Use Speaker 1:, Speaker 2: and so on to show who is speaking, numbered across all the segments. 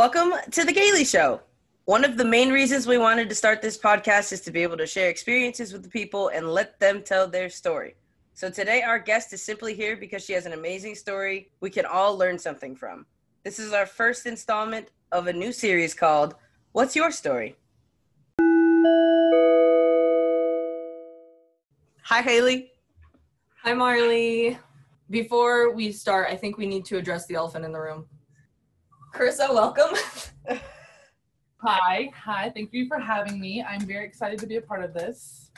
Speaker 1: Welcome to the Gailey Show. One of the main reasons we wanted to start this podcast is to be able to share experiences with the people and let them tell their story. So today, our guest is simply here because she has an amazing story we can all learn something from. This is our first installment of a new series called What's Your Story? Hi, Hayli.
Speaker 2: Hi, Marli. Before we start, I think we need to address the elephant in the room. Carrissa, welcome.
Speaker 3: Hi, hi. Thank you for having me. I'm very excited to be a part of this.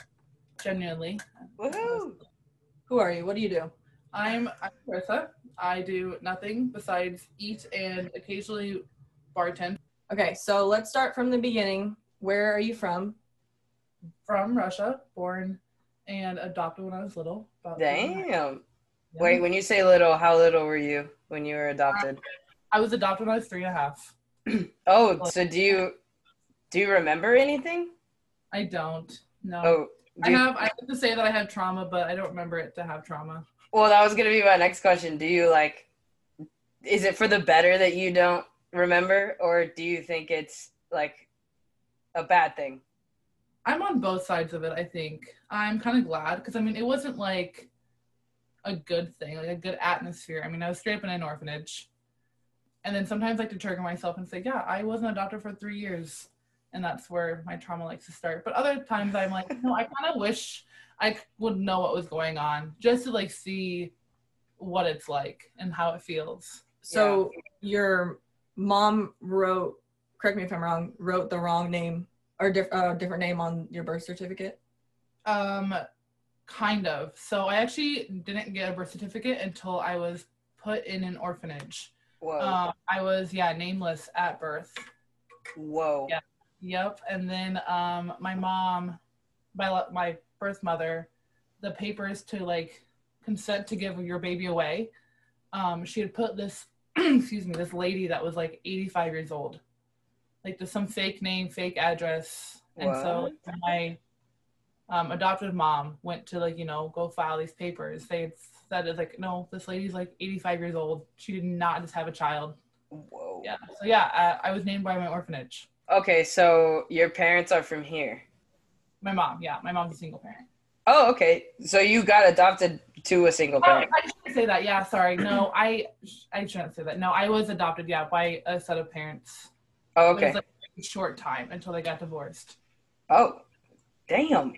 Speaker 3: Genuinely.
Speaker 1: Woohoo!
Speaker 2: Who are you? What do you do?
Speaker 3: I'm I'm Carrissa. I do nothing besides eat and occasionally bartend
Speaker 2: Okay, so let's start from the beginning. Where are you from?
Speaker 3: from Russia, born and adopted when I was little. About three and a half.
Speaker 1: Damn.
Speaker 3: Yeah.
Speaker 1: Wait, when you say little, how little were you when you were adopted?
Speaker 3: Uh, I was adopted when I was three and a half.
Speaker 1: Oh, so do you do you remember anything?
Speaker 3: I don't. No.
Speaker 1: Oh, do
Speaker 3: I have I have to say that I have trauma, but I don't remember it to have trauma.
Speaker 1: well, that was gonna be my next question. Do you like? Is it for the better that you don't remember, or do you think it's like a bad thing?
Speaker 3: I'm on both sides of it, I think. I'm kind of glad because I mean, it wasn't like a good thing, like a good atmosphere. I mean, I was straight up in an orphanage. And then sometimes I like to trigger myself and say, yeah, I wasn't adopted for three years. And that's where my trauma likes to start. But other times I'm like, no, I kind of wish I would know what was going on just to like see what it's like and how it feels.
Speaker 2: So your mom wrote, correct me if I'm wrong, wrote the wrong name or diff- uh, different name on your birth certificate.
Speaker 3: Um, kind of. So I actually didn't get a birth certificate until I was put in an orphanage.
Speaker 1: Whoa,
Speaker 3: Um, I was yeah nameless at birth.
Speaker 1: whoa.
Speaker 3: yeah. Yep. And then um, my mom, my my birth mother, the papers to like consent to give your baby away. Um, she had put this excuse me this lady that was like 85 years old, like just some fake name, fake address, and so my um, adopted mom went to like you know go file these papers. They had said it's like no, this lady's like 85 years old. She did not just have a child.
Speaker 1: Whoa.
Speaker 3: Yeah. So yeah, I, I was named by my orphanage.
Speaker 1: Okay, so your parents are from here.
Speaker 3: My mom, yeah, my mom's a single parent.
Speaker 1: Oh, okay. So you got adopted to a single
Speaker 3: Oh,
Speaker 1: parent.
Speaker 3: I shouldn't say that. Yeah, sorry. No, I I shouldn't say that. No, I was adopted. Yeah, by a set of parents.
Speaker 1: Oh,
Speaker 3: It
Speaker 1: okay.
Speaker 3: was like a short time until they got divorced.
Speaker 1: Oh, damn.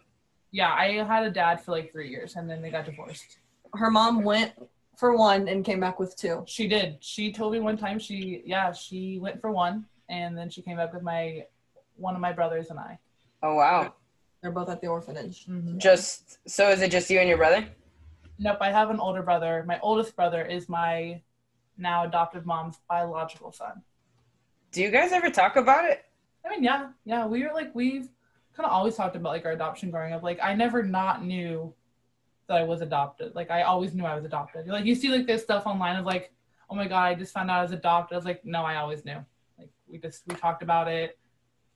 Speaker 3: Yeah, I had a dad for like three years, and then they got divorced.
Speaker 2: Her mom went for one and came back with two.
Speaker 3: She did. She told me one time she yeah she went for one, and then she came back with my one of my brothers and I.
Speaker 1: Oh, wow.
Speaker 2: They're both at the orphanage. Mm-hmm.
Speaker 1: Just so is it just you and your brother?
Speaker 3: Nope, I have an older brother. My oldest brother is my now adopted mom's biological son.
Speaker 1: Do you guys ever talk about it?
Speaker 3: I mean, yeah, yeah. We were like we've kind of always talked about like our adoption growing up. Like I never not knew that I was adopted. Like I always knew I was adopted. Like you see like this stuff online of like, oh my god, I just found out I was adopted. I was like, no, I always knew. Like we just we talked about it.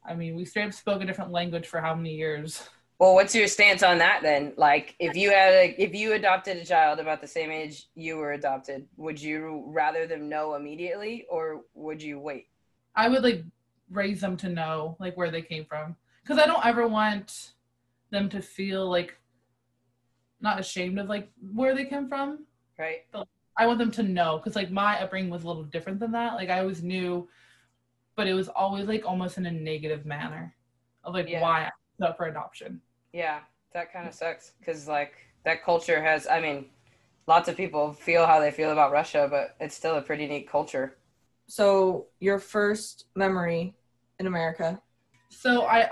Speaker 3: I mean, we straight up spoke a different language for how many years?
Speaker 1: Well, what's your stance on that then? Like, if you had a, if you adopted a child about the same age you were adopted, would you rather them know immediately or would you wait?
Speaker 3: I would like raise them to know like where they came from because I don't ever want them to feel like not ashamed of like where they came from.
Speaker 1: Right?
Speaker 3: I want them to know because like my upbringing was a little different than that. Like I always knew, but it was always like almost in a negative manner of like
Speaker 1: Yeah.
Speaker 3: why I was up for adoption.
Speaker 1: Yeah, that kind of sucks because like that culture has. I mean, lots of people feel how they feel about Russia, but it's still a pretty neat culture.
Speaker 2: So your first memory in America.
Speaker 3: So I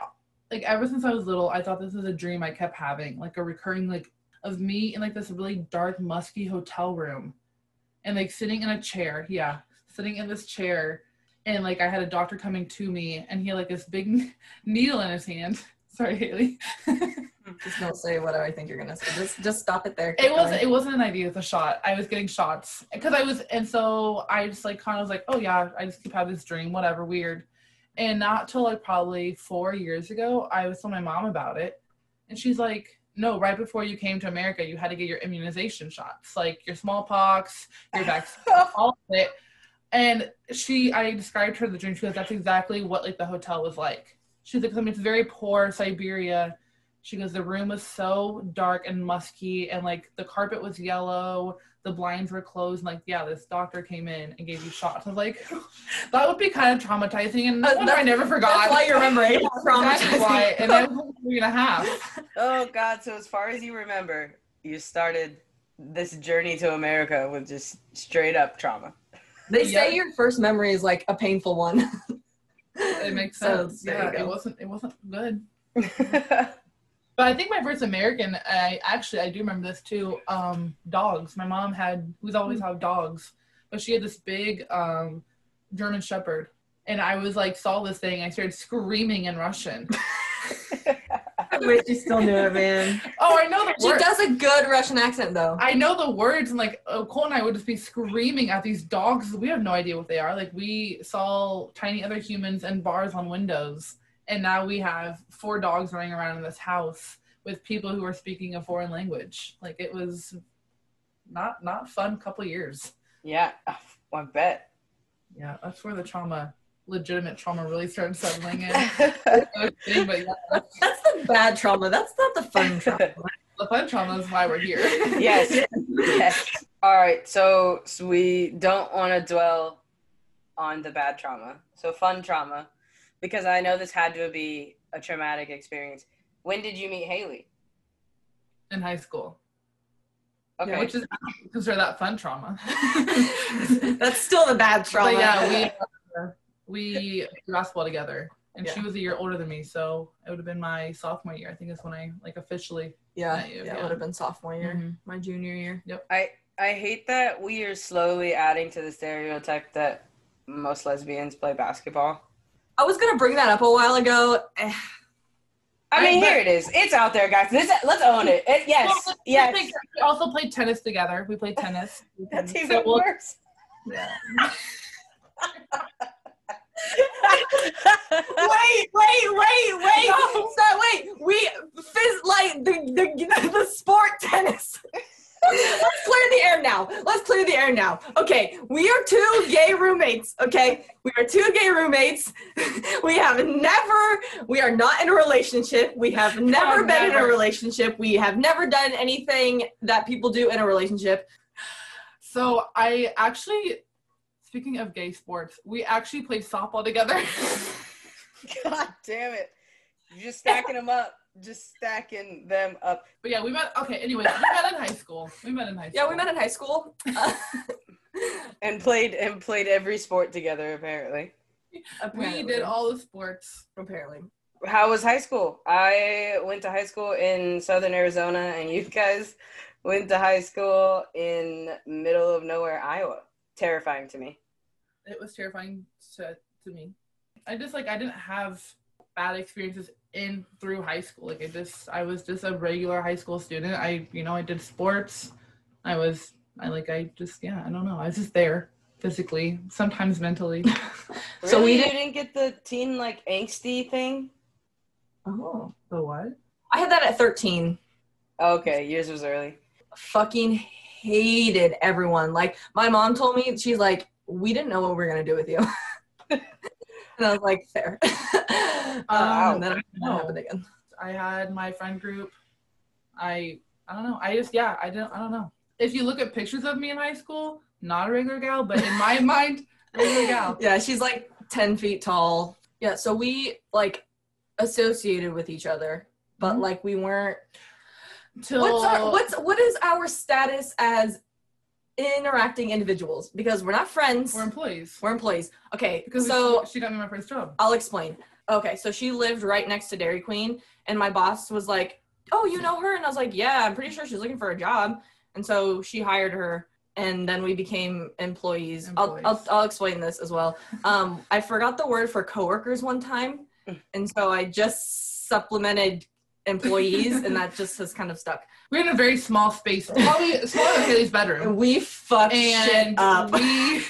Speaker 3: like ever since I was little, I thought this was a dream I kept having, like a recurring like of me in like this really dark, musky hotel room, and like sitting in a chair. Yeah, sitting in this chair, and like I had a doctor coming to me, and he had like this big needle in his hand. Sorry, Hayli.
Speaker 2: Just don't say whatever I think you're gonna say. Just just stop it there.
Speaker 3: It wasn't. It wasn't an idea. It's a shot. I was getting shots because I was, and so I just like kind of was like, oh yeah, I just keep having this dream, whatever, weird. And not till like probably four years ago, I was telling my mom about it, and she's like, no, right before you came to America, you had to get your immunization shots, like your smallpox, your vaccine, all of it. And she, I described her the dream. She goes, "That's exactly what like the hotel was like." She's like, "I mean, it's very poor Siberia." She goes, "The room was so dark and musky, and like the carpet was yellow, the blinds were closed, and like yeah, this doctor came in and gave you shots." I was like, "That would be kind of traumatizing," and no
Speaker 2: Uh,
Speaker 3: wonder I never forgot.
Speaker 2: That's why you remember it.
Speaker 3: That's why, and I was three and a half.
Speaker 1: Oh God! So as far as you remember, you started this journey to America with just straight up trauma.
Speaker 2: They
Speaker 3: Yeah.
Speaker 2: say your first memory is like a painful one.
Speaker 3: It makes sense.
Speaker 2: there you
Speaker 3: yeah, it wasn't. It wasn't good. But I think my first American, I actually I do remember this too. Um, dogs. My mom had who's always had dogs, but she had this big um, German Shepherd, and I was like saw this thing. I started screaming in Russian.
Speaker 2: I wish you still knew it, man.
Speaker 3: Oh, I know the words.
Speaker 2: She
Speaker 3: words.
Speaker 2: does a good Russian accent though.
Speaker 3: I know the words, and like oh, Cole and I would just be screaming at these dogs. We have no idea what they are. Like we saw tiny other humans and bars on windows, and now we have four dogs running around in this house with people who are speaking a foreign language. Like it was not not fun couple years.
Speaker 1: yeah, I bet.
Speaker 3: Yeah, that's where the trauma, legitimate trauma, really started settling in. Kidding, but yeah, that's-
Speaker 2: That's the bad trauma. That's not the fun trauma.
Speaker 3: the fun trauma is why we're here.
Speaker 1: yes. yes. All right. So, so we don't want to dwell on the bad trauma. So fun trauma, because I know this had to be a traumatic experience. When did you meet Hayli?
Speaker 3: in high school,
Speaker 1: Okay.
Speaker 3: which is consider that fun trauma.
Speaker 2: That's still the bad trauma.
Speaker 3: But yeah, we uh, we played basketball together, and she was a year older than me, so it would have been my sophomore year. I think is when I like officially.
Speaker 2: yeah,
Speaker 3: Not you,
Speaker 2: yeah,
Speaker 3: yeah.
Speaker 2: it would have been sophomore year,
Speaker 3: Mhm.
Speaker 2: my junior year. Yep.
Speaker 1: I I hate that we are slowly adding to the stereotype that most lesbians play basketball.
Speaker 2: I was gonna bring that up a while ago.
Speaker 1: I mean,
Speaker 3: but-
Speaker 1: here it is. It's out there, guys. This, let's own it. It- yes,
Speaker 3: Well,
Speaker 1: yes.
Speaker 3: think We also played tennis together. We played tennis.
Speaker 1: That's
Speaker 3: So we'll-
Speaker 1: worse.
Speaker 3: Yeah.
Speaker 2: wait, wait, wait, wait! Stop, wait! We fizz like the the, the sport tennis. Let's clear the air now. Let's clear the air now. Okay, we are two gay roommates. Okay, we are two gay roommates. We have never, we are not in a relationship. We have never been in a relationship. We have never done anything that people do in a relationship.
Speaker 3: So I actually, speaking of gay sports, we actually played softball together.
Speaker 1: God damn it. You're just stacking them up. Just stacking them up.
Speaker 3: but yeah, we met. Okay, anyway, we met in high school. We met in high school.
Speaker 2: Yeah, we met in high school.
Speaker 1: And played and played every sport together, apparently.
Speaker 3: We did all the sports.
Speaker 2: apparently.
Speaker 1: How was high school? I went to high school in southern Arizona, and you guys went to high school in middle of nowhere, Iowa. Terrifying to me.
Speaker 3: it was terrifying to, to me. I just like I didn't have bad experiences in through high school. Like I just I was just a regular high school student. I you know I did sports. I was I like I just yeah I don't know. I was just there physically, sometimes mentally.
Speaker 2: So
Speaker 1: Really?
Speaker 2: we
Speaker 1: you
Speaker 2: did-
Speaker 1: didn't get the teen like angsty thing.
Speaker 3: oh, the what?
Speaker 2: I had that at 13.
Speaker 1: Okay, yours was early.
Speaker 2: Fucking hated everyone. Like my mom told me, she's like, we didn't know what we were gonna do with you. and I was like, fair. um, and then it
Speaker 3: no.
Speaker 2: happened again.
Speaker 3: I had my friend group. I I don't know. I just yeah I didn't I don't know. If you look at pictures of me in high school, not a regular gal, but in my mind, regular gal.
Speaker 2: Yeah, she's like 10 feet tall. Yeah, so we like associated with each other, but
Speaker 3: Mhm.
Speaker 2: like we weren't
Speaker 3: Till
Speaker 2: what's our what's what is our status as interacting individuals? Because we're not friends.
Speaker 3: we're employees.
Speaker 2: We're employees. Okay,
Speaker 3: Because
Speaker 2: so
Speaker 3: she, she got me my first job.
Speaker 2: I'll explain. Okay, so she lived right next to Dairy Queen, and my boss was like, "Oh, you know her?" And I was like, "Yeah, I'm pretty sure she's looking for a job." And so she hired her, and then we became employees. I'll, I'll
Speaker 3: Employees.
Speaker 2: I'll explain this as well. Um, I forgot the word for coworkers one time, and so I just supplemented employees, and that just has kind of stuck.
Speaker 3: We're in a very small space, probably smaller than Hayli's
Speaker 2: And
Speaker 3: bedroom,
Speaker 2: we fucked shit up.
Speaker 3: we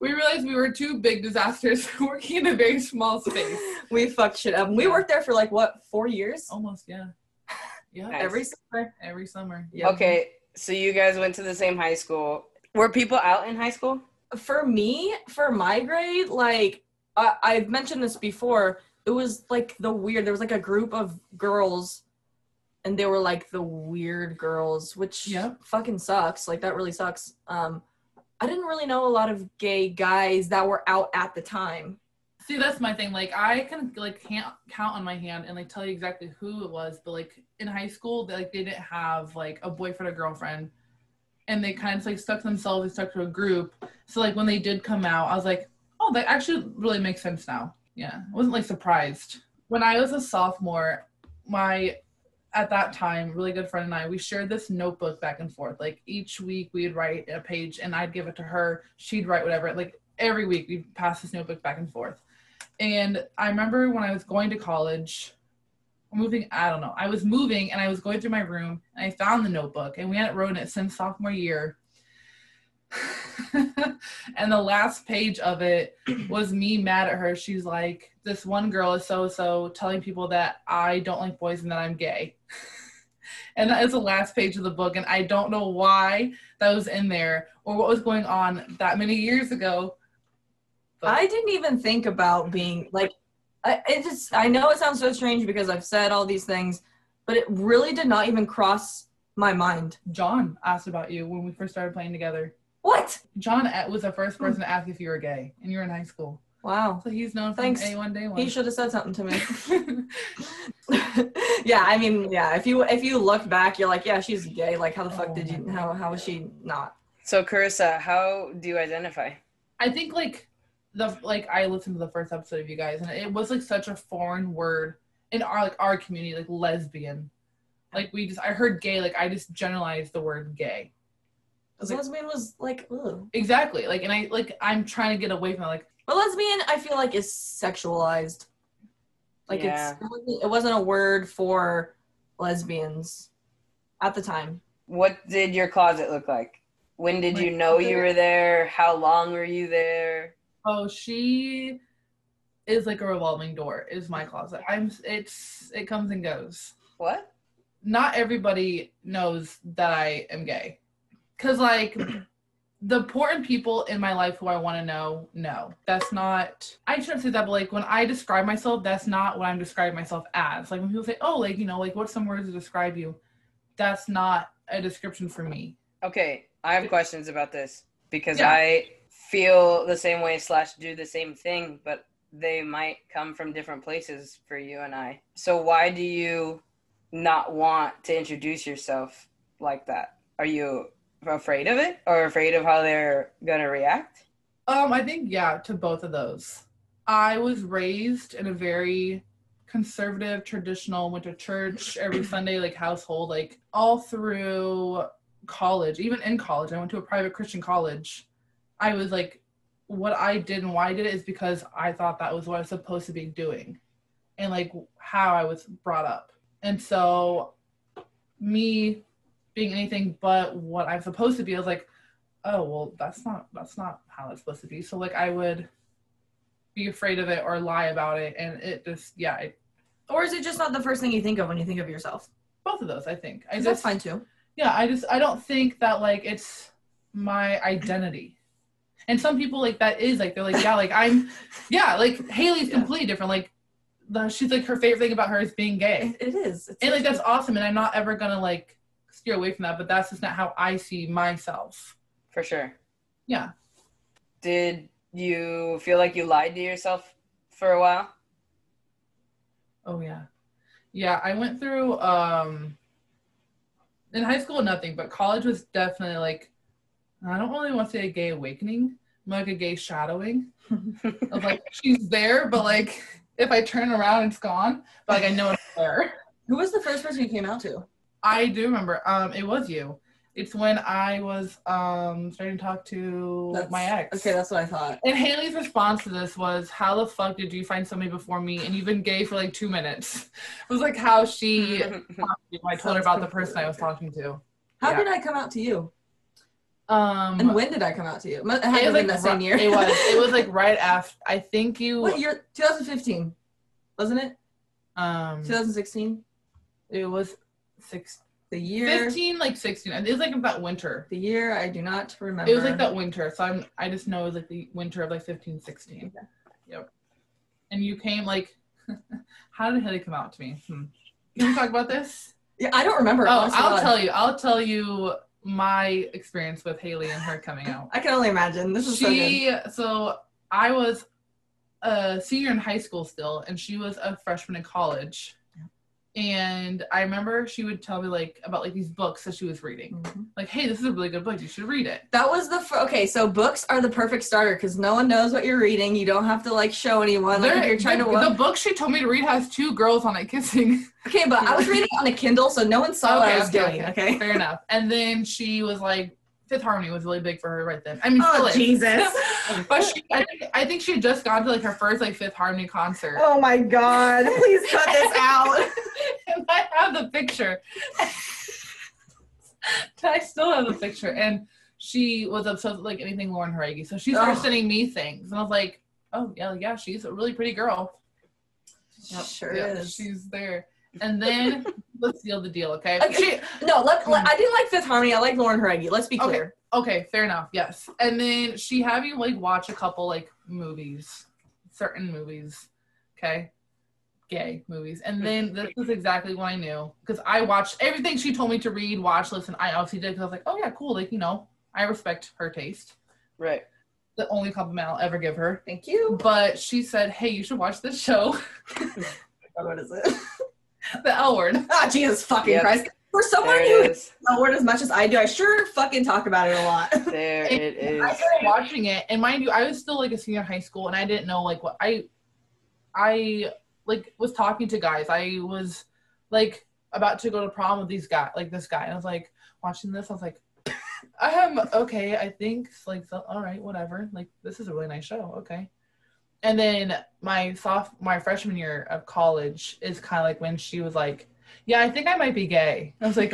Speaker 3: we realized we were two big disasters working in a very small space.
Speaker 2: we fucked shit up. We
Speaker 3: Yeah.
Speaker 2: worked there for like what four years?
Speaker 3: Almost, yeah, yeah.
Speaker 1: Nice.
Speaker 2: Every summer.
Speaker 3: Every summer.
Speaker 2: Yeah.
Speaker 1: Okay, so you guys went to the same high school. Were people out in high school?
Speaker 2: for me, for my grade, like I, I've mentioned this before, it was like the weird. There was like a group of girls, and they were like the weird girls, which
Speaker 3: Yep.
Speaker 2: fucking sucks. Like that really sucks. Um, I didn't really know a lot of gay guys that were out at the time.
Speaker 3: See, that's my thing. Like, I can like can't count on my hand and like tell you exactly who it was. But like in high school, they, like they didn't have like a boyfriend or girlfriend, and they kind of like stuck to themselves. They stuck to a group. So like when they did come out, I was like, oh, that actually really makes sense now. Yeah, I wasn't like surprised. When I was a sophomore, my at that time really good friend and I we shared this notebook back and forth. Like each week we'd write a page and I'd give it to her. She'd write whatever. Like every week we'd pass this notebook back and forth. And I remember when I was going to college, moving, I don't know, I was moving and I was going through my room and I found the notebook and we hadn't written it since sophomore year. and the last page of it was me mad at her. She's like, This one girl is so so telling people that I don't like boys and that I'm gay. and that is the last page of the book. And I don't know why that was in there or what was going on that many years ago. But-
Speaker 2: I didn't even think about being like. I, it just. I know it sounds so strange because I've said all these things, but it really did not even cross my mind.
Speaker 3: John asked about you when we first started playing together.
Speaker 2: What?
Speaker 3: John was the first hmm. person to ask if you were gay, and you were in high school.
Speaker 2: Wow.
Speaker 3: So he's known from
Speaker 2: Thanks.
Speaker 3: A1 day one.
Speaker 2: He should have said something to me. yeah, I mean, yeah. If you if you look back, you're like, yeah, she's gay. Like, how the fuck
Speaker 3: Oh
Speaker 2: did you? How how was she not?
Speaker 1: So, Carrissa, how do you identify?
Speaker 3: I think like the like I listened to the first episode of you guys, and it was like such a foreign word in our like our community, like lesbian. Like we just, I heard gay, like I just generalized the word gay. I was like,
Speaker 2: lesbian was like, ugh.
Speaker 3: exactly, like, and I like I'm trying to get away from it, like
Speaker 2: But lesbian, I feel like is sexualized. Like
Speaker 1: Yeah.
Speaker 2: it's it wasn't, a word for lesbians at the time.
Speaker 1: What did your closet look like? When did you
Speaker 3: Like,
Speaker 1: know you were there? How long were you there?
Speaker 3: Oh, she is like a revolving door. Is my closet. I'm. It's. It comes and goes.
Speaker 1: What?
Speaker 3: Not everybody knows that I am gay, cause like the important people in my life who I want to know, no, that's not. I shouldn't say that, but like when I describe myself, that's not what I'm describing myself as. Like when people say, "Oh, like you know, like what's some words to describe you?" That's not a description for me.
Speaker 1: Okay, I have questions about this because
Speaker 3: Yeah.
Speaker 1: I feel the same way slash do the same thing, but they might come from different places for you and I. So why do you not want to introduce yourself like that? Are you afraid of it or afraid of how they're gonna react?
Speaker 3: Um, I think yeah, to both of those. I was raised in a very conservative, traditional, went to church every Sunday, like household, like all through college, even in college. I went to a private Christian college. I was like, what I did and why I did it is because I thought that was what I was supposed to be doing and like how I was brought up. And so, me being anything but what I'm supposed to be, I was like, oh well that's not that's not how it's supposed to be so like i would be afraid of it or lie about it and it just yeah it,
Speaker 2: Or is it just not the first thing you think of when you think of yourself?
Speaker 3: both of those i think I just
Speaker 2: that's fine too.
Speaker 3: yeah i just i don't think that like it's my identity and some people like that is like they're like yeah like i'm yeah like hayli's
Speaker 2: Yeah.
Speaker 3: completely different like the, she's like her favorite thing about her is being gay
Speaker 2: It, it is. It's
Speaker 3: and like that's awesome and i'm not ever gonna like steer away from that but that's just not how i see myself
Speaker 1: For sure.
Speaker 3: yeah
Speaker 1: Did you feel like you lied to yourself for a while?
Speaker 3: Oh yeah. Yeah, I went through um in high school nothing, but college was definitely like I don't really want to say a gay awakening, more like a gay shadowing. Of like she's there, but like if I turn around it's gone. But like I know it's there.
Speaker 2: Who was the first person you came out to?
Speaker 3: I do remember. Um it was you. It's when I was um starting to talk to
Speaker 2: That's-
Speaker 3: my ex.
Speaker 2: Okay, that's what I thought.
Speaker 3: And Hayli's response to this was, "How the fuck did you find somebody before me, and you've been gay for like two minutes?" It was like how she. I told her about the person I was talking to.
Speaker 2: How
Speaker 3: Yeah.
Speaker 2: did I come out to you?
Speaker 3: Um,
Speaker 2: And when did I come out to you? It had to
Speaker 3: it was like
Speaker 2: that same year.
Speaker 3: It was. It was like right after. I think you.
Speaker 2: what year? 2015, wasn't it?
Speaker 3: Um,
Speaker 2: 2016.
Speaker 3: it was six.
Speaker 2: The year.
Speaker 3: 15, like 16. It was like about winter.
Speaker 2: The year I do not remember.
Speaker 3: It was like that winter. So I'm I just know it was like the winter of like 15, 16.
Speaker 2: Okay.
Speaker 3: Yep. And you came like how did Hayli come out to me? Hmm. Can we talk about this?
Speaker 2: Yeah, I don't remember.
Speaker 3: Oh, I'll
Speaker 2: God.
Speaker 3: tell you. I'll tell you my experience with Hayli and her coming out.
Speaker 2: I can only imagine. This is so
Speaker 3: she so I was a senior in high school still, and she was a freshman in college. And I remember she would tell me like about like these books that she was reading.
Speaker 2: Mhm.
Speaker 3: Like, hey, this is a really good book. You should read it.
Speaker 2: That was the okay. So books are the perfect starter because no one knows what you're reading. You don't have to like show anyone. Like if you're trying
Speaker 3: the,
Speaker 2: to.
Speaker 3: the book she told me to read has two girls on it kissing.
Speaker 2: Okay, but I was reading on a Kindle, so no one saw what I was
Speaker 3: okay,
Speaker 2: doing. Okay.
Speaker 3: Fair enough. And then she was like, Fifth Harmony was really big for her right then. I mean,
Speaker 2: Oh. Jesus!
Speaker 3: but she, I, think, I think she had just gone to like her first like Fifth Harmony concert.
Speaker 2: oh my God! Please cut this out.
Speaker 3: and I have the picture. I still have the picture. And she was obsessed with like anything Lauren Jauregui. So she started
Speaker 2: Oh.
Speaker 3: sending me things. And I was like, oh, yeah, yeah, she's a really pretty girl. Yep,
Speaker 2: Sure
Speaker 3: yeah,
Speaker 2: is.
Speaker 3: She's there. And then let's seal the deal, okay?
Speaker 2: Okay.
Speaker 3: She,
Speaker 2: No, let, let- hmm. I didn't like Fifth Harmony. I like Lauren Jauregui. Let's be clear.
Speaker 3: okay, fair enough. Yes. And then she had me like watch a couple like movies, certain movies. Okay. Gay movies. And then hmm. this is exactly what I knew. Because I watched everything she told me to read, watch, listen. I obviously did because I was like, oh yeah, cool. Like, you know, I respect her taste.
Speaker 1: Right.
Speaker 3: The only compliment I'll ever give her.
Speaker 2: Thank you.
Speaker 3: But she said, hey, you should watch this show,
Speaker 2: What is it?
Speaker 3: The L Word.
Speaker 2: Ah, Jesus fucking
Speaker 1: Yep.
Speaker 2: Christ! For someone
Speaker 1: There
Speaker 2: who
Speaker 1: it
Speaker 2: hates
Speaker 1: is.
Speaker 2: the word as much as I do, I sure fucking talk about it a lot.
Speaker 1: There it is.
Speaker 3: I started watching it, and mind you, I was still like a senior in high school, and I didn't know like what I, I like was talking to guys. I was like about to go to prom with these guy, like this guy, and I was like watching this. I was like, um, okay, I think it's like so, all right, whatever. Like this is a really nice show. Okay. And then my soft my freshman year of college is kind of like when she was like, "Yeah, I think I might be gay." I was like,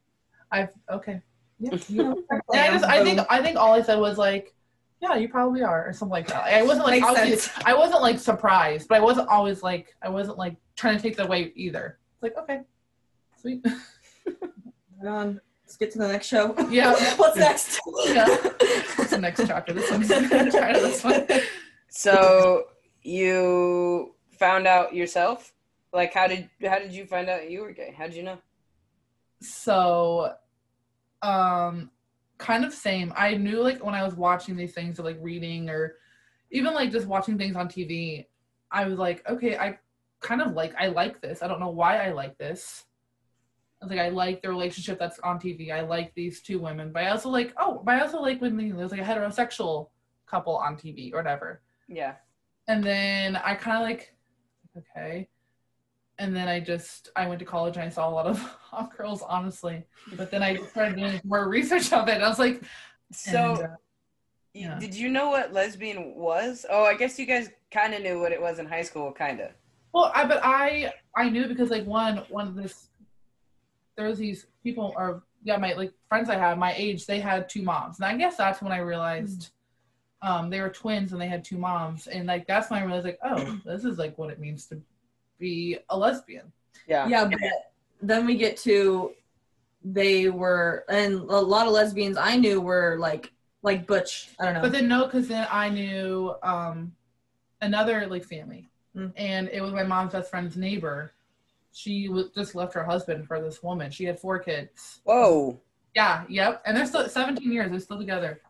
Speaker 3: "I've okay, yeah." You and I just I think um, I think all I said was like, yeah, you probably are, or something like that. I wasn't like obviously- I wasn't like surprised, but I wasn't always like I wasn't like trying to take that away either. It's like okay, sweet.
Speaker 2: Right on. Let's get to the next show.
Speaker 3: Yeah.
Speaker 2: What's next?
Speaker 3: Yeah. What's the next chapter? This one's try to this one.
Speaker 1: So you found out yourself? Like how did how did you find out you were gay? How did you know?
Speaker 3: So, um, kind of same. I knew like when I was watching these things or like reading or even like just watching things on TV, I was like, okay, I kind of like I like this. I don't know why I like this. I was like, I like the relationship that's on TV. I like these two women, but I also like oh, but I also like when there's like a heterosexual couple on TV or whatever.
Speaker 1: Yeah.
Speaker 3: And then I kind of like, okay. And then I just I went to college and I saw a lot of hot girls, honestly. But then I started doing more research of it. I was like,
Speaker 1: So
Speaker 3: and, uh, yeah.
Speaker 1: did you know what lesbian was? Oh, I guess you guys kind of knew what it was in high school, kind of.
Speaker 3: well, I but I I knew because like one one of this there's these people or yeah my like friends I have my age they had two moms and I guess that's when I realized um they were twins and they had two moms and like that's when I realized like oh this is like what it means to be a lesbian.
Speaker 1: Yeah.
Speaker 2: yeah, but then we get to they were and a lot of lesbians I knew were like like butch. I don't know.
Speaker 3: But then no, because then I knew um another like family,
Speaker 2: Mm.
Speaker 3: and it was my mom's best friend's neighbor. She was just left her husband for this woman. She had four kids.
Speaker 1: Whoa.
Speaker 3: Yeah, yep, and they're still 17 years. They're still together.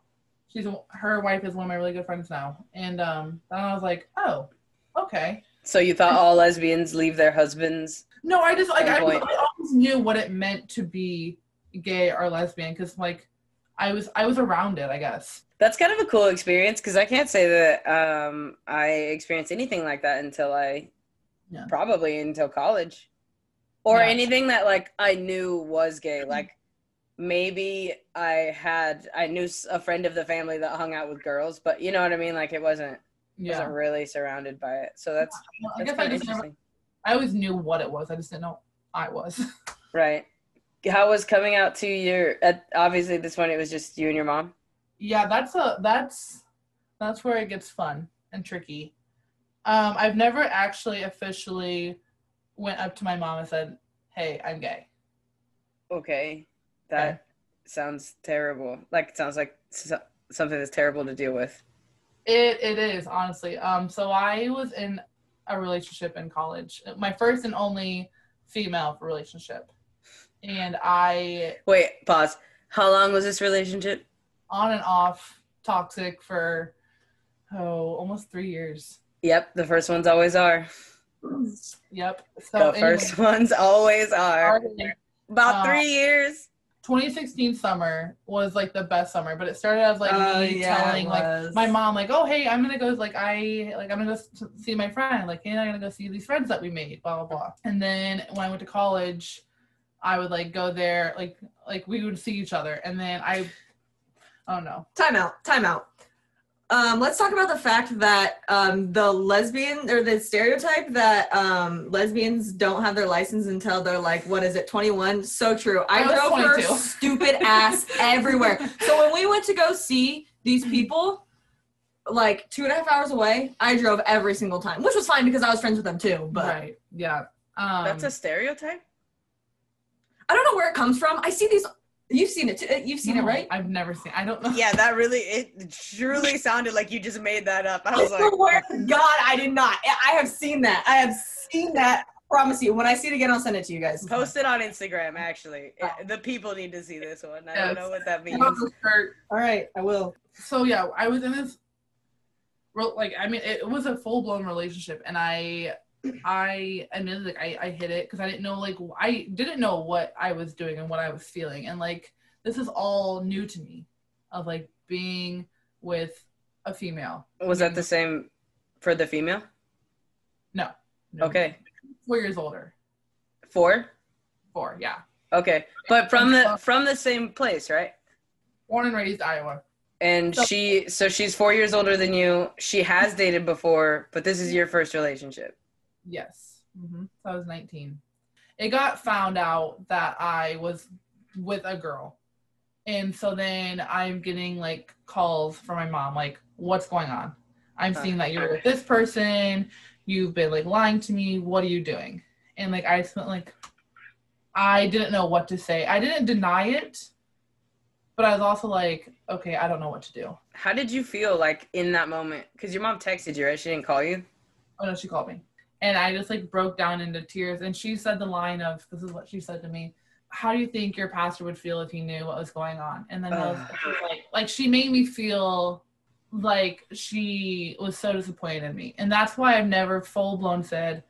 Speaker 3: She's her wife is one of my really good friends now, and um then I was like, oh, okay.
Speaker 1: So you thought all lesbians leave their husbands?
Speaker 3: No, I just like I. I always knew what it meant to be gay or lesbian because like I was I was around it, I guess.
Speaker 1: That's kind of a cool experience because I can't say that um, I experienced anything like that until I
Speaker 3: Yeah.
Speaker 1: probably until college, or
Speaker 3: Yeah.
Speaker 1: anything that like I knew was gay. Like maybe I had I knew a friend of the family that hung out with girls, but you know what I mean. Like it wasn't
Speaker 3: Yeah,
Speaker 1: wasn't really surrounded by it. So that's
Speaker 3: I
Speaker 1: that's
Speaker 3: guess I just never, I always knew what it was. I just didn't know I was.
Speaker 1: right? How was coming out to your? At, obviously, this one it was just you and your mom.
Speaker 3: yeah, that's a that's that's where it gets fun and tricky. Um, I've never actually officially went up to my mom and said, "Hey, I'm gay."
Speaker 1: Okay, that
Speaker 3: Okay.
Speaker 1: sounds terrible. Like it sounds like so- something that's terrible to deal with.
Speaker 3: It it is honestly. Um, so I was in a relationship in college, my first and only female relationship, and I
Speaker 1: Wait, pause. How long was this relationship?
Speaker 3: on and off toxic for oh almost three years.
Speaker 1: Yep, the first ones always are.
Speaker 3: Yep. So
Speaker 1: the
Speaker 3: anyway,
Speaker 1: first ones always are.
Speaker 3: started-
Speaker 1: About
Speaker 3: uh,
Speaker 1: three years.
Speaker 3: 2016 summer was like the best summer, but it started as like
Speaker 2: Oh,
Speaker 3: me
Speaker 2: yeah,
Speaker 3: telling like my mom like, oh hey, I'm gonna go like I like I'm gonna go see my friend like hey I'm gonna go see these friends that we made blah blah blah. And then when I went to college, I would like go there like like we would see each other, and then I, I don't know.
Speaker 2: Time out. Time out. Um, let's talk about the fact that um, the lesbian or the stereotype that um, lesbians don't have their license until they're like, what is it, 21? So true. I,
Speaker 3: I was
Speaker 2: drove her stupid ass everywhere. So when we went to go see these people, like two and a half hours away, I drove every single time, which was fine because I was friends with them too. But
Speaker 3: right, yeah. Um,
Speaker 1: That's a stereotype.
Speaker 2: I don't know where it comes from. I see these. You've seen it. Too. uh, You've seen it, right?
Speaker 3: I've never seen. I don't know.
Speaker 1: Yeah, that really it truly sounded like you just made that up. I
Speaker 2: I
Speaker 1: was like,
Speaker 2: swear God, I did not. I have seen that. I have seen that. Promise you. When I see it again, I'll send it to you guys.
Speaker 1: post it on Instagram. Actually,
Speaker 2: Oh.
Speaker 1: The people need to see this one. I
Speaker 3: Yes.
Speaker 1: don't know what that means.
Speaker 2: All right, I will.
Speaker 3: so yeah, I was in this real like I mean it was a full blown relationship and I I admitted like I, I hit it because I didn't know like I didn't know what I was doing and what I was feeling and like this is all new to me of like being with a female.
Speaker 1: Was that the same for the female?
Speaker 3: No.
Speaker 1: Okay,
Speaker 3: Four years older.
Speaker 1: four.
Speaker 3: Four, yeah.
Speaker 1: Okay, but from the from the same place, right?
Speaker 3: Born and raised Iowa.
Speaker 1: And
Speaker 3: So-
Speaker 1: she, so she's four years older than you. She has dated before, but this is your first relationship.
Speaker 3: Yes. hmm So I was 19. It got found out that I was with a girl. And so then I'm getting like calls from my mom, like, what's going on? I'm
Speaker 1: Huh.
Speaker 3: seeing that you're with this person. You've been like lying to me. What are you doing? And like, I spent like, I didn't know what to say. I didn't deny it, but I was also like, okay, I don't know what to do.
Speaker 1: How did you feel like in that moment? Because your mom texted you, right? She didn't call you.
Speaker 3: Oh no, she called me. And I just like broke down into tears. And she said the line of, this is what she said to me. How do you think your pastor would feel if he knew what was going on? And then I was, I was like, like she made me feel like she was so disappointed in me. And that's why I've never full blown said,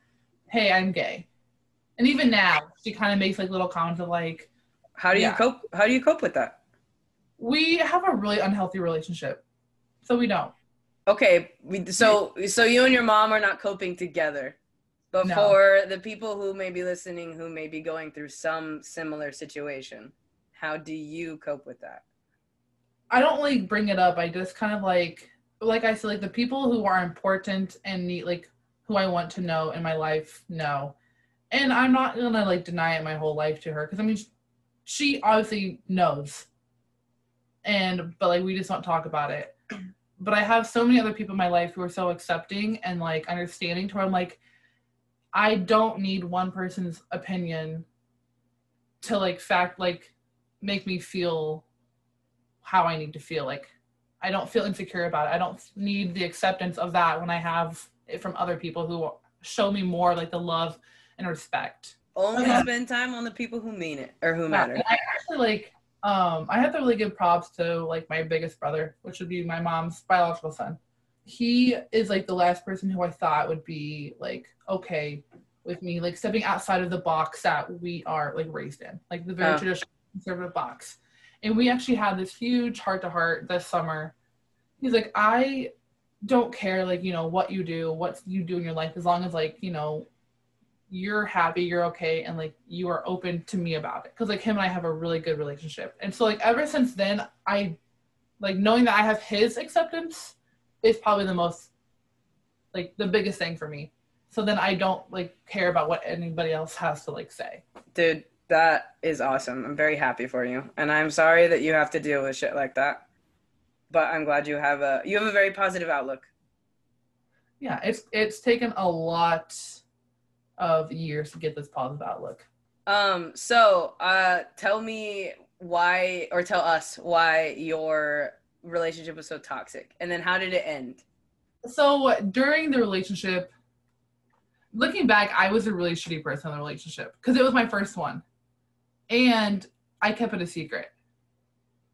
Speaker 3: Hey, I'm gay. And even now, she kind of makes like little comments of like,
Speaker 1: How do you
Speaker 3: Yeah.
Speaker 1: cope? How do you cope with that?
Speaker 3: we have a really unhealthy relationship. So we don't.
Speaker 1: Okay, we, so so you and your mom are not coping together. But
Speaker 3: No.
Speaker 1: for the people who may be listening who may be going through some similar situation, how do you cope with that?
Speaker 3: I don't like bring it up. I just kind of like, like I said, like the people who are important and need, like who I want to know in my life know, and I'm not gonna like deny it my whole life to her because I mean, she obviously knows, and but like we just don't talk about it. But I have so many other people in my life who are so accepting and like understanding to where I'm like, I don't need one person's opinion to like fact like make me feel how I need to feel. Like I don't feel insecure about it. I don't need the acceptance of that when I have it from other people who show me more like the love and respect.
Speaker 1: Only spend time on the people who mean it or who matter.
Speaker 3: and I actually like um I have to really give props to like my biggest brother, which would be my mom's biological son. He is like the last person who I thought would be like okay with me, like stepping outside of the box that we are like raised in, like the very
Speaker 1: Oh.
Speaker 3: traditional conservative box. And we actually had this huge heart to heart this summer. He's like, I don't care like, you know, what you do, what you do in your life, as long as like, you know, you're happy, you're okay, and like you are open to me about it. Cause like him and I have a really good relationship. And so like ever since then, I like knowing that I have his acceptance is probably the most like the biggest thing for me. So then I don't like care about what anybody else has to like say.
Speaker 1: Dude, that is awesome. I'm very happy for you. And I'm sorry that you have to deal with shit like that. But I'm glad you have a you have a very positive outlook.
Speaker 3: Yeah, it's it's taken a lot of years to get this positive outlook.
Speaker 1: Um, so uh tell me why or tell us why your relationship was so toxic and then how did it end?
Speaker 3: So during the relationship, looking back, I was a really shitty person in the relationship because it was my first one. And I kept it a secret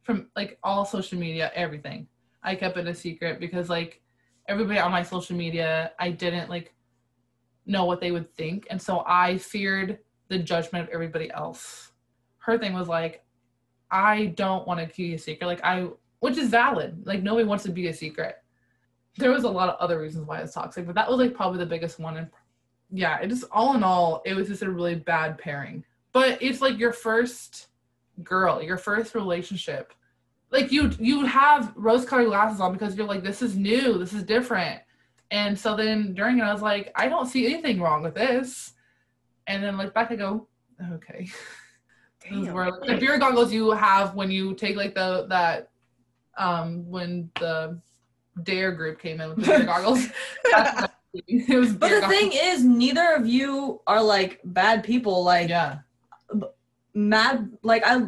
Speaker 3: from like all social media, everything. I kept it a secret because like everybody on my social media, I didn't like know what they would think. And so I feared the judgment of everybody else. Her thing was like, I don't want to keep a secret. Like I which is valid. Like nobody wants to be a secret. There was a lot of other reasons why it's toxic, but that was like probably the biggest one. And yeah, it just all in all, it was just a really bad pairing. But it's like your first girl, your first relationship. Like you you have rose colored glasses on because you're like, this is new, this is different. And so then during it, I was like, I don't see anything wrong with this. And then like back, I go, okay.
Speaker 1: Damn.
Speaker 3: Where, like, the beer goggles you have when you take like the that um when the dare group came in with the beer goggles. That's- it was
Speaker 2: But the thing is, neither of you are like bad people. Like
Speaker 3: yeah,
Speaker 2: mad. Like I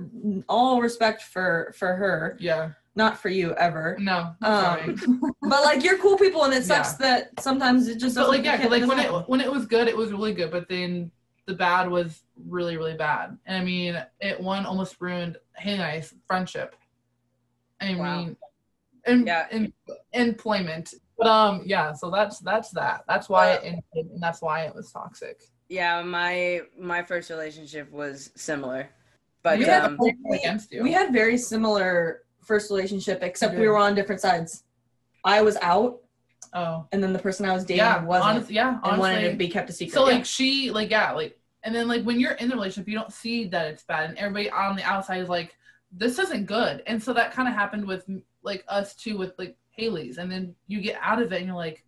Speaker 2: all respect for for her,
Speaker 3: yeah,
Speaker 2: not for you ever.
Speaker 3: no,
Speaker 2: Um, but like you're cool people, and it sucks that sometimes it just.
Speaker 3: but like yeah, like when
Speaker 2: doesn't
Speaker 3: it when it was good, it was really good. But then the bad was really really bad. And I mean, it one almost ruined Hey Nice friendship. I
Speaker 1: Wow.
Speaker 3: mean, and
Speaker 1: Yeah.
Speaker 3: in, employment. But um, yeah. So that's that's that. That's why it ended, and that's why it was toxic.
Speaker 1: Yeah, my my first relationship was similar. But
Speaker 2: We had
Speaker 1: um
Speaker 3: Hold against you.
Speaker 2: We had very similar first relationship, except
Speaker 3: We
Speaker 2: we were on different sides. I was out,
Speaker 3: oh
Speaker 2: and then the person I was dating
Speaker 3: yeah,
Speaker 2: wasn't,
Speaker 3: honest, yeah,
Speaker 2: and wanted to be kept a secret.
Speaker 3: So
Speaker 2: Yeah.
Speaker 3: like she like yeah like and then like when you're in the relationship you don't see that it's bad and everybody on the outside is like this isn't good and so that kind of happened with like us too with like Hayli's and then you get out of it and you're like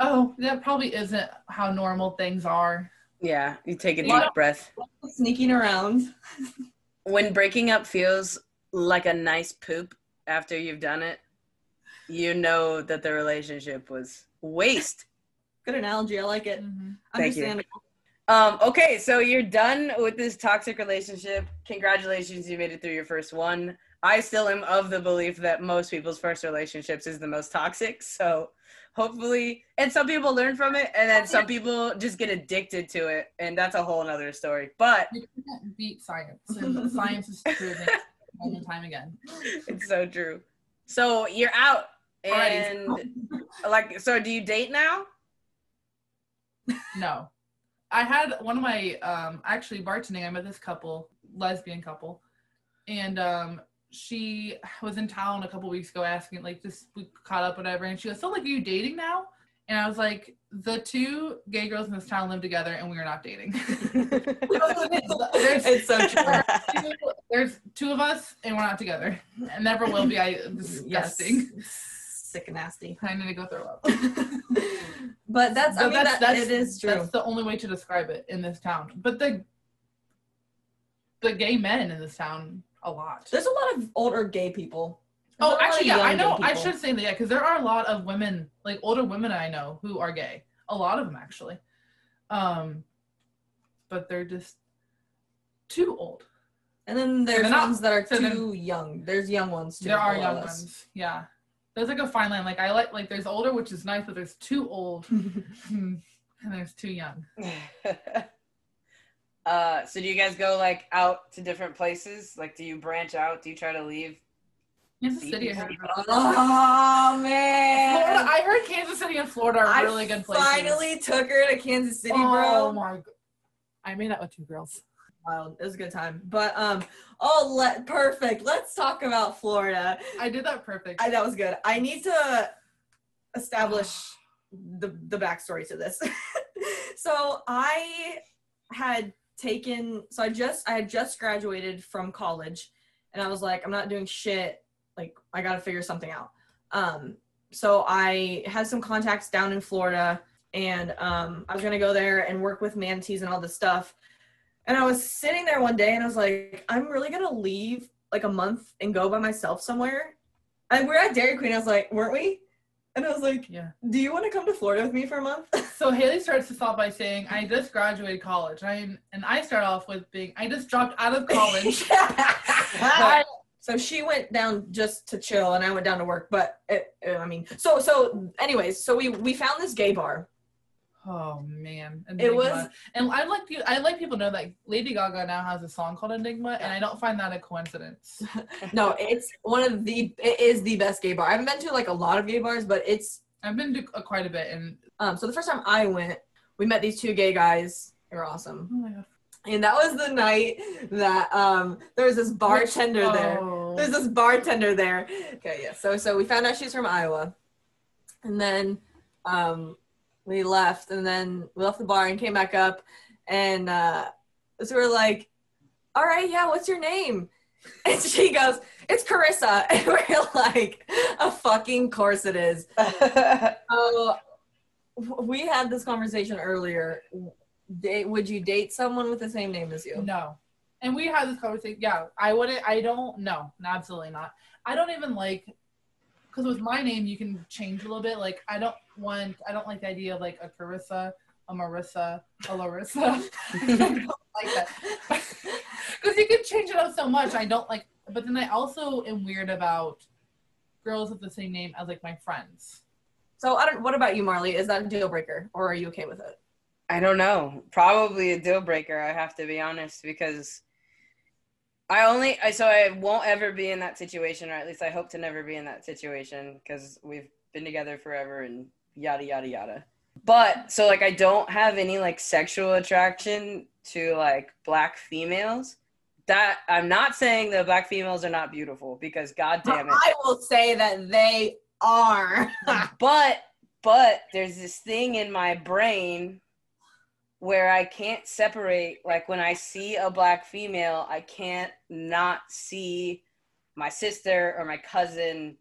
Speaker 3: oh that probably isn't how normal things are
Speaker 1: yeah, you take a deep
Speaker 3: Yeah.
Speaker 1: breath.
Speaker 2: sneaking around.
Speaker 1: When breaking up feels like a nice poop after you've done it, you know that the relationship was waste.
Speaker 2: Good analogy. I like it.
Speaker 1: Thank you.
Speaker 2: Understandable.
Speaker 1: Um, okay, so you're done with this toxic relationship. Congratulations, you made it through your first one. I still am of the belief that most people's first relationships is the most toxic. So hopefully, and some people learn from it, and then some people just get addicted to it, and that's a whole nother story. But
Speaker 3: you can't beat science and science is proven time and time again
Speaker 1: it's so true. So you're out, and like, so do you date now?
Speaker 3: No. I had one of my um actually bartending, I met this couple, lesbian couple, and um she was in town a couple weeks ago asking like just we caught up whatever and she goes, So like are you dating now? And I was like, the two gay girls in this town live together and we are not dating. There's-
Speaker 2: it's so true.
Speaker 3: there's, two, there's two of us and we're not together. And never will be. I disgusting.
Speaker 2: Yes. Sick and nasty.
Speaker 3: I need to go throw up.
Speaker 2: but that's I
Speaker 3: But
Speaker 2: mean that, it is true.
Speaker 3: That's the only way to describe it in this town. But the the gay men in this town a lot.
Speaker 2: There's a lot of older gay people.
Speaker 3: Oh, actually, yeah, I know. I should say that, yeah, because there are a lot of women, like older women I know, who are gay. A lot of them actually, um, but they're just too old.
Speaker 2: And then there's ones that are
Speaker 3: so
Speaker 2: too young. There's young ones too.
Speaker 3: there are young
Speaker 2: us.
Speaker 3: ones, yeah. There's like a fine line. Like I like, like there's older, which is nice, but there's too old, and there's too young.
Speaker 1: uh, so do you guys go like out to different places? Like, do you branch out? Do you try to leave?
Speaker 3: Kansas City, I heard.
Speaker 2: Oh
Speaker 3: Florida,
Speaker 2: man.
Speaker 3: I heard Kansas City and Florida are
Speaker 2: I
Speaker 3: really good places.
Speaker 2: finally took her to Kansas City,
Speaker 3: oh
Speaker 2: bro.
Speaker 3: my! g- I made out with two girls.
Speaker 2: Wild. It was a good time. But um, oh, let perfect. Let's talk about Florida.
Speaker 3: I did that perfect.
Speaker 2: I, that was good. I need to establish the the backstory to this. so I had taken. So I just I had just graduated from college, and I was like, I'm not doing shit. Like I got to figure something out. Um, so I had some contacts down in Florida, and um, I was gonna go there and work with manatees and all this stuff. And I was sitting there one day, and I was like, I'm really gonna leave like a month and go by myself somewhere and we're at Dairy Queen. I was like, weren't we? And I was like,
Speaker 3: Yeah.
Speaker 2: do you want to come to Florida with me for a month?
Speaker 3: So Hayli starts this off by saying, "I just graduated college." I and I start off with being, "I just dropped out of college." I-
Speaker 2: so she went down just to chill, and I went down to work. But it, I mean, so so, anyways, so we we found this gay bar.
Speaker 3: oh man,
Speaker 2: It was
Speaker 3: and I like you. I like people know that Lady Gaga now has a song called Enigma, and I don't find that a coincidence.
Speaker 2: no, it's one of the it is the best gay bar. I haven't been to like a lot of gay bars, but it's
Speaker 3: I've been to quite a bit, and
Speaker 2: um. So the first time I went, we met these two gay guys. They were awesome.
Speaker 3: oh my god,
Speaker 2: And that was the night that um there was this bartender there.
Speaker 3: Oh.
Speaker 2: There's this bartender there. Okay, yeah. So so we found out she's from Iowa. And then um we left and then we left the bar and came back up and uh so we're like, All right, yeah, what's your name? And she goes, It's Carrissa. And we're like, a fucking course it is. So w- we had this conversation earlier. Date, would you date someone with the same name as you?
Speaker 3: No. And we had this conversation. Yeah, I wouldn't. I don't. No, absolutely not. I don't even like because with my name you can change a little bit. Like I don't want. I don't like the idea of like a Carrissa, a Marissa, a Larissa. I don't like that because you can change it up so much. I don't like. But then I also am weird about girls with the same name as like my friends.
Speaker 2: So I don't. What about you, Marli? Is that a deal breaker, or are you okay with it?
Speaker 1: I don't know. Probably a deal breaker. I have to be honest because I only I so I won't ever be in that situation, or at least I hope to never be in that situation because we've been together forever and yada yada yada. But so like I don't have any like sexual attraction to like black females. That I'm not saying that black females are not beautiful because god damn it.
Speaker 2: I will say that they are.
Speaker 1: but but there's this thing in my brain where I can't separate like when I see a black female, I can't not see my sister or my cousin,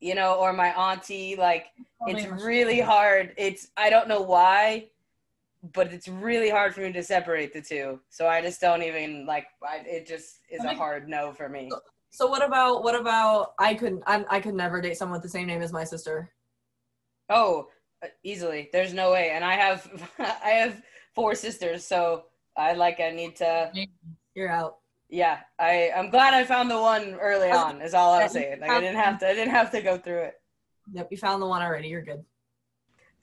Speaker 1: you know, or my auntie like it's really hard. It's I don't know why, but it's really hard for me to separate the two. So I just don't even like I, it just is a hard no for me.
Speaker 2: so what about what about I could I, I could never date someone with the same name as my sister.
Speaker 1: Oh, uh, easily. There's no way. And I have I have four sisters, so I like I need to
Speaker 2: You're out.
Speaker 1: yeah, I I'm glad I found the one early on. Is all I'm saying. Like I didn't have to I didn't have to go through it.
Speaker 2: Yep, you found the one already. You're good.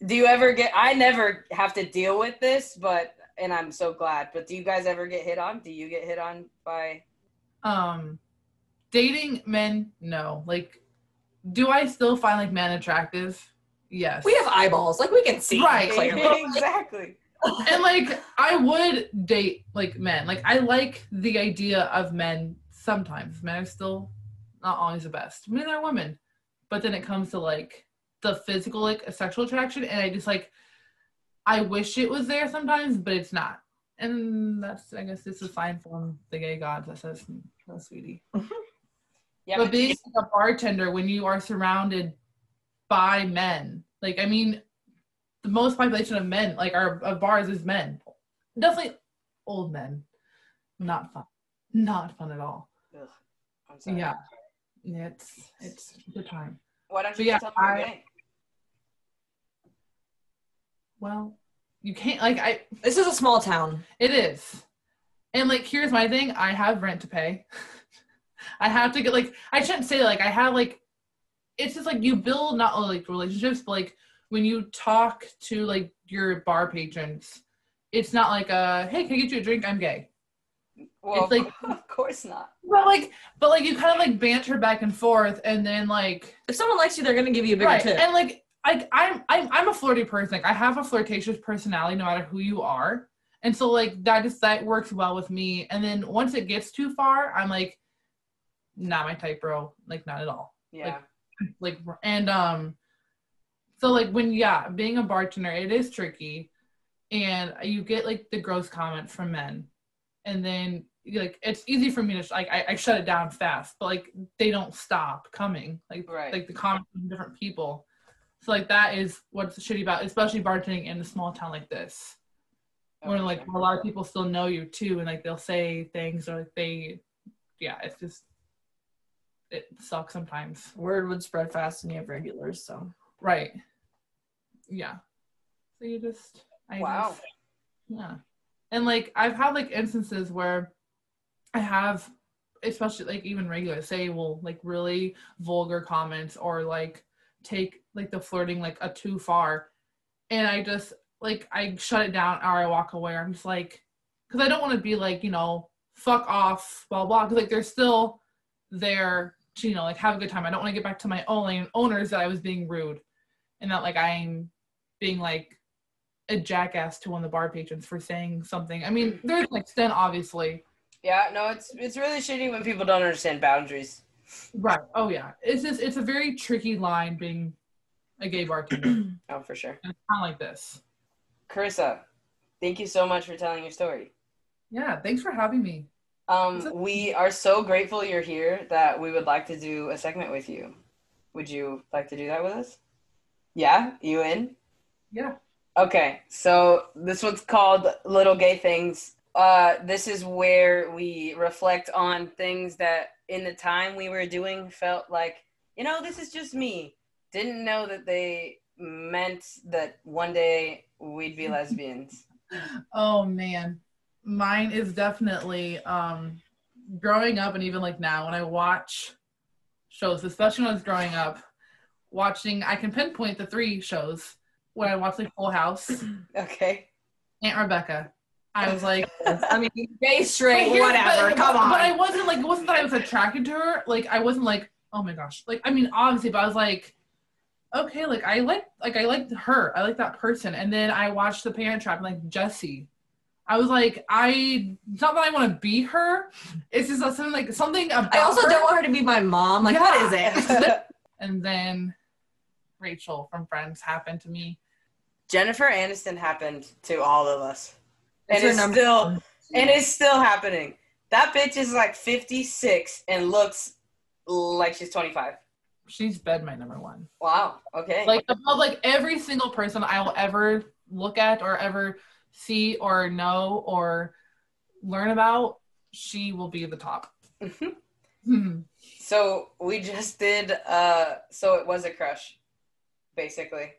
Speaker 1: Do you ever get I never have to deal with this, but and I'm so glad. But do you guys ever get hit on? Do you get hit on by
Speaker 3: Um, dating men, no. Like, do I still find like men attractive? Yes.
Speaker 2: We have eyeballs, like we can see
Speaker 3: Right.
Speaker 2: clearly.
Speaker 1: exactly.
Speaker 3: And like I would date like men. Like I like the idea of men sometimes. Men are still not always the best. Men are women. But then it comes to like the physical like sexual attraction and I just like I wish it was there sometimes, but it's not. And that's I guess it's a sign from the gay gods that says, "No, sweetie."
Speaker 1: Yeah,
Speaker 3: but
Speaker 1: but
Speaker 3: being
Speaker 1: these-
Speaker 3: a bartender when you are surrounded by men, like I mean, the most population of men, like our of bars, is men. Definitely old men. Not fun. Not fun at all.
Speaker 1: Ugh, I'm sorry.
Speaker 3: Yeah, Yeah, it's it's the time.
Speaker 1: Why don't
Speaker 3: But
Speaker 1: you
Speaker 3: yeah,
Speaker 1: just tell me your name?
Speaker 3: Well, you can't like I.
Speaker 2: This is a small town.
Speaker 3: It is. And like here's my thing, I have rent to pay. I have to get like I shouldn't say like I have like it's just like you build not only like relationships, but like when you talk to like your bar patrons, it's not like uh hey, can I get you a drink? I'm gay.
Speaker 1: Well,
Speaker 3: It's like-
Speaker 1: of course not.
Speaker 3: But like but like you kind of like banter back and forth and then like
Speaker 2: If someone likes you, they're gonna give you a bigger
Speaker 3: right.
Speaker 2: tip.
Speaker 3: And like I I'm I'm I'm a flirty person. Like I have a flirtatious personality no matter who you are. And so like that just that works well with me. And then once it gets too far, I'm like, not my type, bro. Like not at all.
Speaker 1: Yeah.
Speaker 3: Like and um so like when yeah, being a bartender, it is tricky. And you get like the gross comments from men. And then like it's easy for me to like I, I shut it down fast, but like they don't stop coming. Like
Speaker 1: Right.
Speaker 3: like the comments from different people. So like that is what's shitty about, especially bartending in a small town like this, oh, where like a lot of people still know you too, and like they'll say things or like they, yeah, it's just it sucks sometimes.
Speaker 2: Word would spread fast, and you have regulars. So
Speaker 3: Right. Yeah. So you just I
Speaker 1: Wow.
Speaker 3: just- yeah. And like I've had like instances where I have especially like even regular say will like really vulgar comments or like take like the flirting like a too far and I just like I shut it down or I walk away. I'm just like because I don't want to be like, you know, fuck off, blah blah. Because like they're still there you know, like have a good time. I don't want to get back to my own owners that I was being rude and that like I'm being like a jackass to one of the bar patrons for saying something. I mean, there's an extent, obviously.
Speaker 1: Yeah, no, it's it's really shitty when people don't understand boundaries.
Speaker 3: Right. Oh yeah. It's just it's a very tricky line being a gay bartender.
Speaker 1: Oh, for sure.
Speaker 3: And it's kind of like this.
Speaker 1: Carrissa, thank you so much for telling your story.
Speaker 3: Yeah. Thanks for having me.
Speaker 1: Um, we are so grateful you're here that we would like to do a segment with you. Would you like to do that with us? Yeah, you in?
Speaker 3: Yeah.
Speaker 1: Okay, so this one's called Little Gay Things. Uh, this is where we reflect on things that in the time we were doing felt like, you know, this is just me. Didn't know that they meant that one day we'd be lesbians.
Speaker 3: Oh man, mine is definitely um growing up and even like now when I watch shows, especially when I was growing up, watching I can pinpoint the three shows when I watched like Full House,
Speaker 1: Okay.
Speaker 3: Aunt Rebecca. I was like,
Speaker 2: I mean, gay, straight, whatever.
Speaker 3: but-
Speaker 2: Come on.
Speaker 3: But I wasn't like it wasn't that I was attracted to her. Like I wasn't like, oh my gosh. Like I mean obviously, but I was like, okay, like I like like I liked her. I like that person. And then I watched The Parent Trap and like Jessie. I was like, I it's not that I want to be her. It's just that something like something about
Speaker 2: I also
Speaker 3: her.
Speaker 2: don't want her to be my mom. Like, what is it?
Speaker 3: And then Rachel from Friends happened to me.
Speaker 1: Jennifer Aniston happened to all of us.
Speaker 2: It's
Speaker 1: and it's
Speaker 2: number
Speaker 1: still
Speaker 2: one.
Speaker 1: and it's still happening. That bitch is like 56 and looks like she's 25.
Speaker 3: She's bed my number one.
Speaker 1: Wow. Okay.
Speaker 3: like above like every single person I will ever look at or ever see or know or learn about, she will be the top. Hmm.
Speaker 1: so we just did uh so it was a crush basically.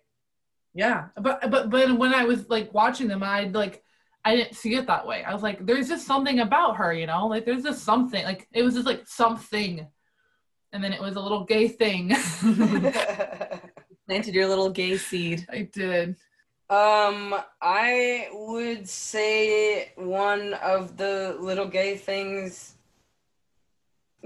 Speaker 3: yeah, but but but when I was like watching them, I like I didn't see it that way. I was like, there's just something about her, you know, like there's just something. Like it was just like something, and then it was a little gay thing.
Speaker 2: Planted your little gay seed.
Speaker 3: I did.
Speaker 1: Um I would say one of the little gay things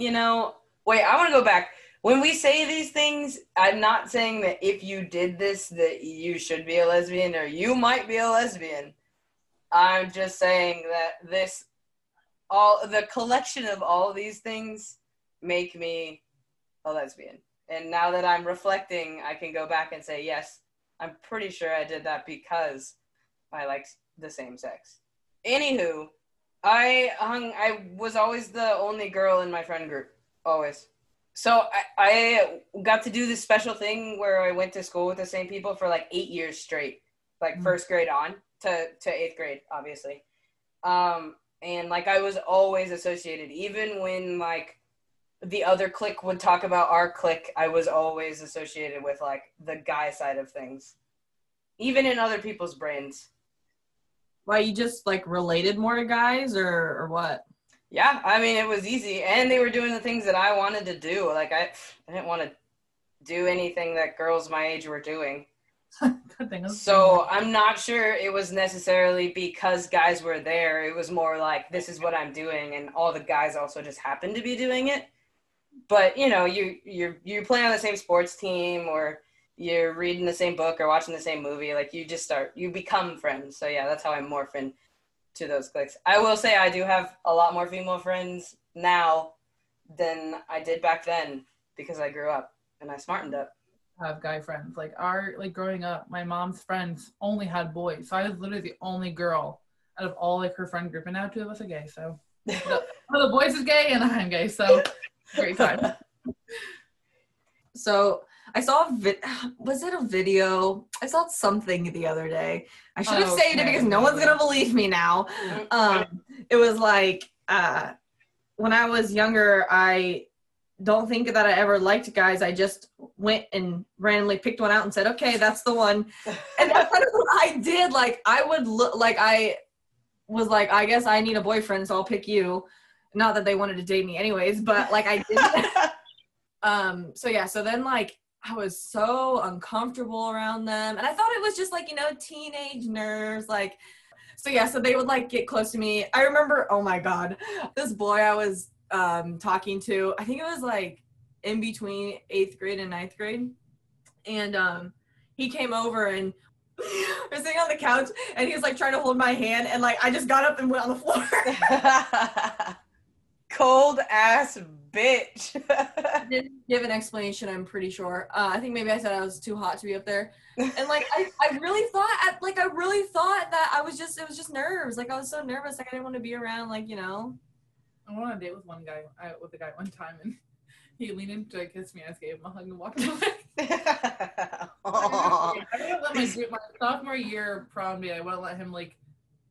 Speaker 1: you know, wait, I want to go back. When we say these things, I'm not saying that if you did this that you should be a lesbian or you might be a lesbian. I'm just saying that this all the collection of all these things make me a lesbian. And now that I'm reflecting, I can go back and say, yes, I'm pretty sure I did that because I liked the same sex. Anywho, I hung I was always the only girl in my friend group. Always. So I, I got to do this special thing where I went to school with the same people for like eight years straight. Like
Speaker 3: Mhm.
Speaker 1: first grade on to, to eighth grade, obviously. Um and like I was always associated, even when like the other clique would talk about our clique, I was always associated with like the guy side of things. Even in other people's brains.
Speaker 2: Why you just like related more to guys or or what?
Speaker 1: Yeah, I mean it was easy, and they were doing the things that I wanted to do. Like I, I didn't want to do anything that girls my age were doing. So I'm not sure it was necessarily because guys were there. It was more like this is what I'm doing, and all the guys also just happened to be doing it. But you know, you you you play on the same sports team, or you're reading the same book, or watching the same movie. Like you just start, you become friends. So yeah, that's how I morph in to those clicks I will say I do have a lot more female friends now than I did back then because I grew up and I smartened up.
Speaker 3: have guy friends. Like our like growing up, my mom's friends only had boys, so I was literally the only girl out of all like her friend group, and now two of us are gay. So one of the boys is gay, and I'm gay. So great time.
Speaker 2: So I saw a vid- was it a video? I saw something the other day. I should have saved it because no one's gonna believe me now. Um, it was like uh, when I was younger, I don't think that I ever liked guys. I just went and randomly picked one out and said, "Okay, that's the one." And that's kind of what I did. Like I would look like I was like, I guess I need a boyfriend, so I'll pick you. Not that they wanted to date me anyways, but like I did. um. So yeah. So then like I was so uncomfortable around them, and I thought it was just like you know teenage nerves, like. So yeah, so they would like get close to me. I remember, oh my god, this boy I was um talking to, I think it was like in between eighth grade and ninth grade. And um he came over and we're sitting on the couch and he was like trying to hold my hand and like I just got up and went on the floor.
Speaker 1: Cold ass bitch.
Speaker 2: Didn't give an explanation, I'm pretty sure. Uh, I think maybe I said I was too hot to be up there. And like I, I really thought like I really thought that I was just it was just nerves. Like I was so nervous, like I didn't want to be around like, you know.
Speaker 3: I went on a date with one guy, I, with a guy one time, and he leaned in to kiss me. I just gave him a hug and walked away.
Speaker 1: Aw.
Speaker 3: I wouldn't let my, my sophomore year prom day. I wouldn't let him like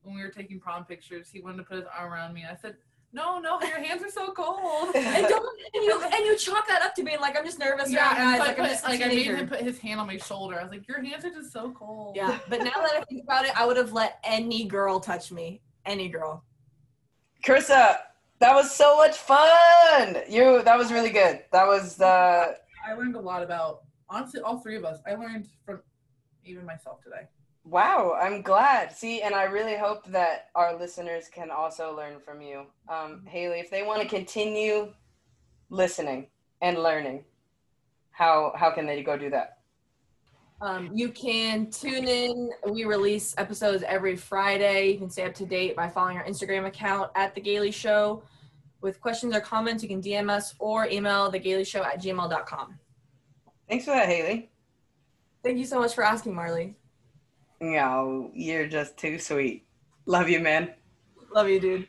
Speaker 3: when we were taking prom pictures. He wanted to put his arm around me. I said, "No, no, your hands are so cold."
Speaker 2: And don't and you and you chalk that up to being like I'm just nervous
Speaker 3: yeah,
Speaker 2: around
Speaker 3: and
Speaker 2: guys,
Speaker 3: so I,
Speaker 2: like I'm just
Speaker 3: like I made him put his hand on my shoulder. I was like, "Your hands are just so cold."
Speaker 2: Yeah, but now that I think about it, I would have let any girl touch me. Any girl.
Speaker 1: Carrissa, that was so much fun. You that was really good. That was uh
Speaker 3: I learned a lot about honestly all three of us. I learned from even myself today.
Speaker 1: Wow, I'm glad. See, and I really hope that our listeners can also learn from you. Um, Hayli, if they want to continue listening and learning, how how can they go do that?
Speaker 2: Um, you can tune in. We release episodes every Friday. You can stay up to date by following our Instagram account at The Gailey Show. With questions or comments, you can DM us or email thegaileyshow at gmail.com.
Speaker 1: Thanks for that, Hayli.
Speaker 2: Thank you so much for asking, Marli.
Speaker 1: No, you're just too sweet. Love you, man.
Speaker 2: Love you, dude.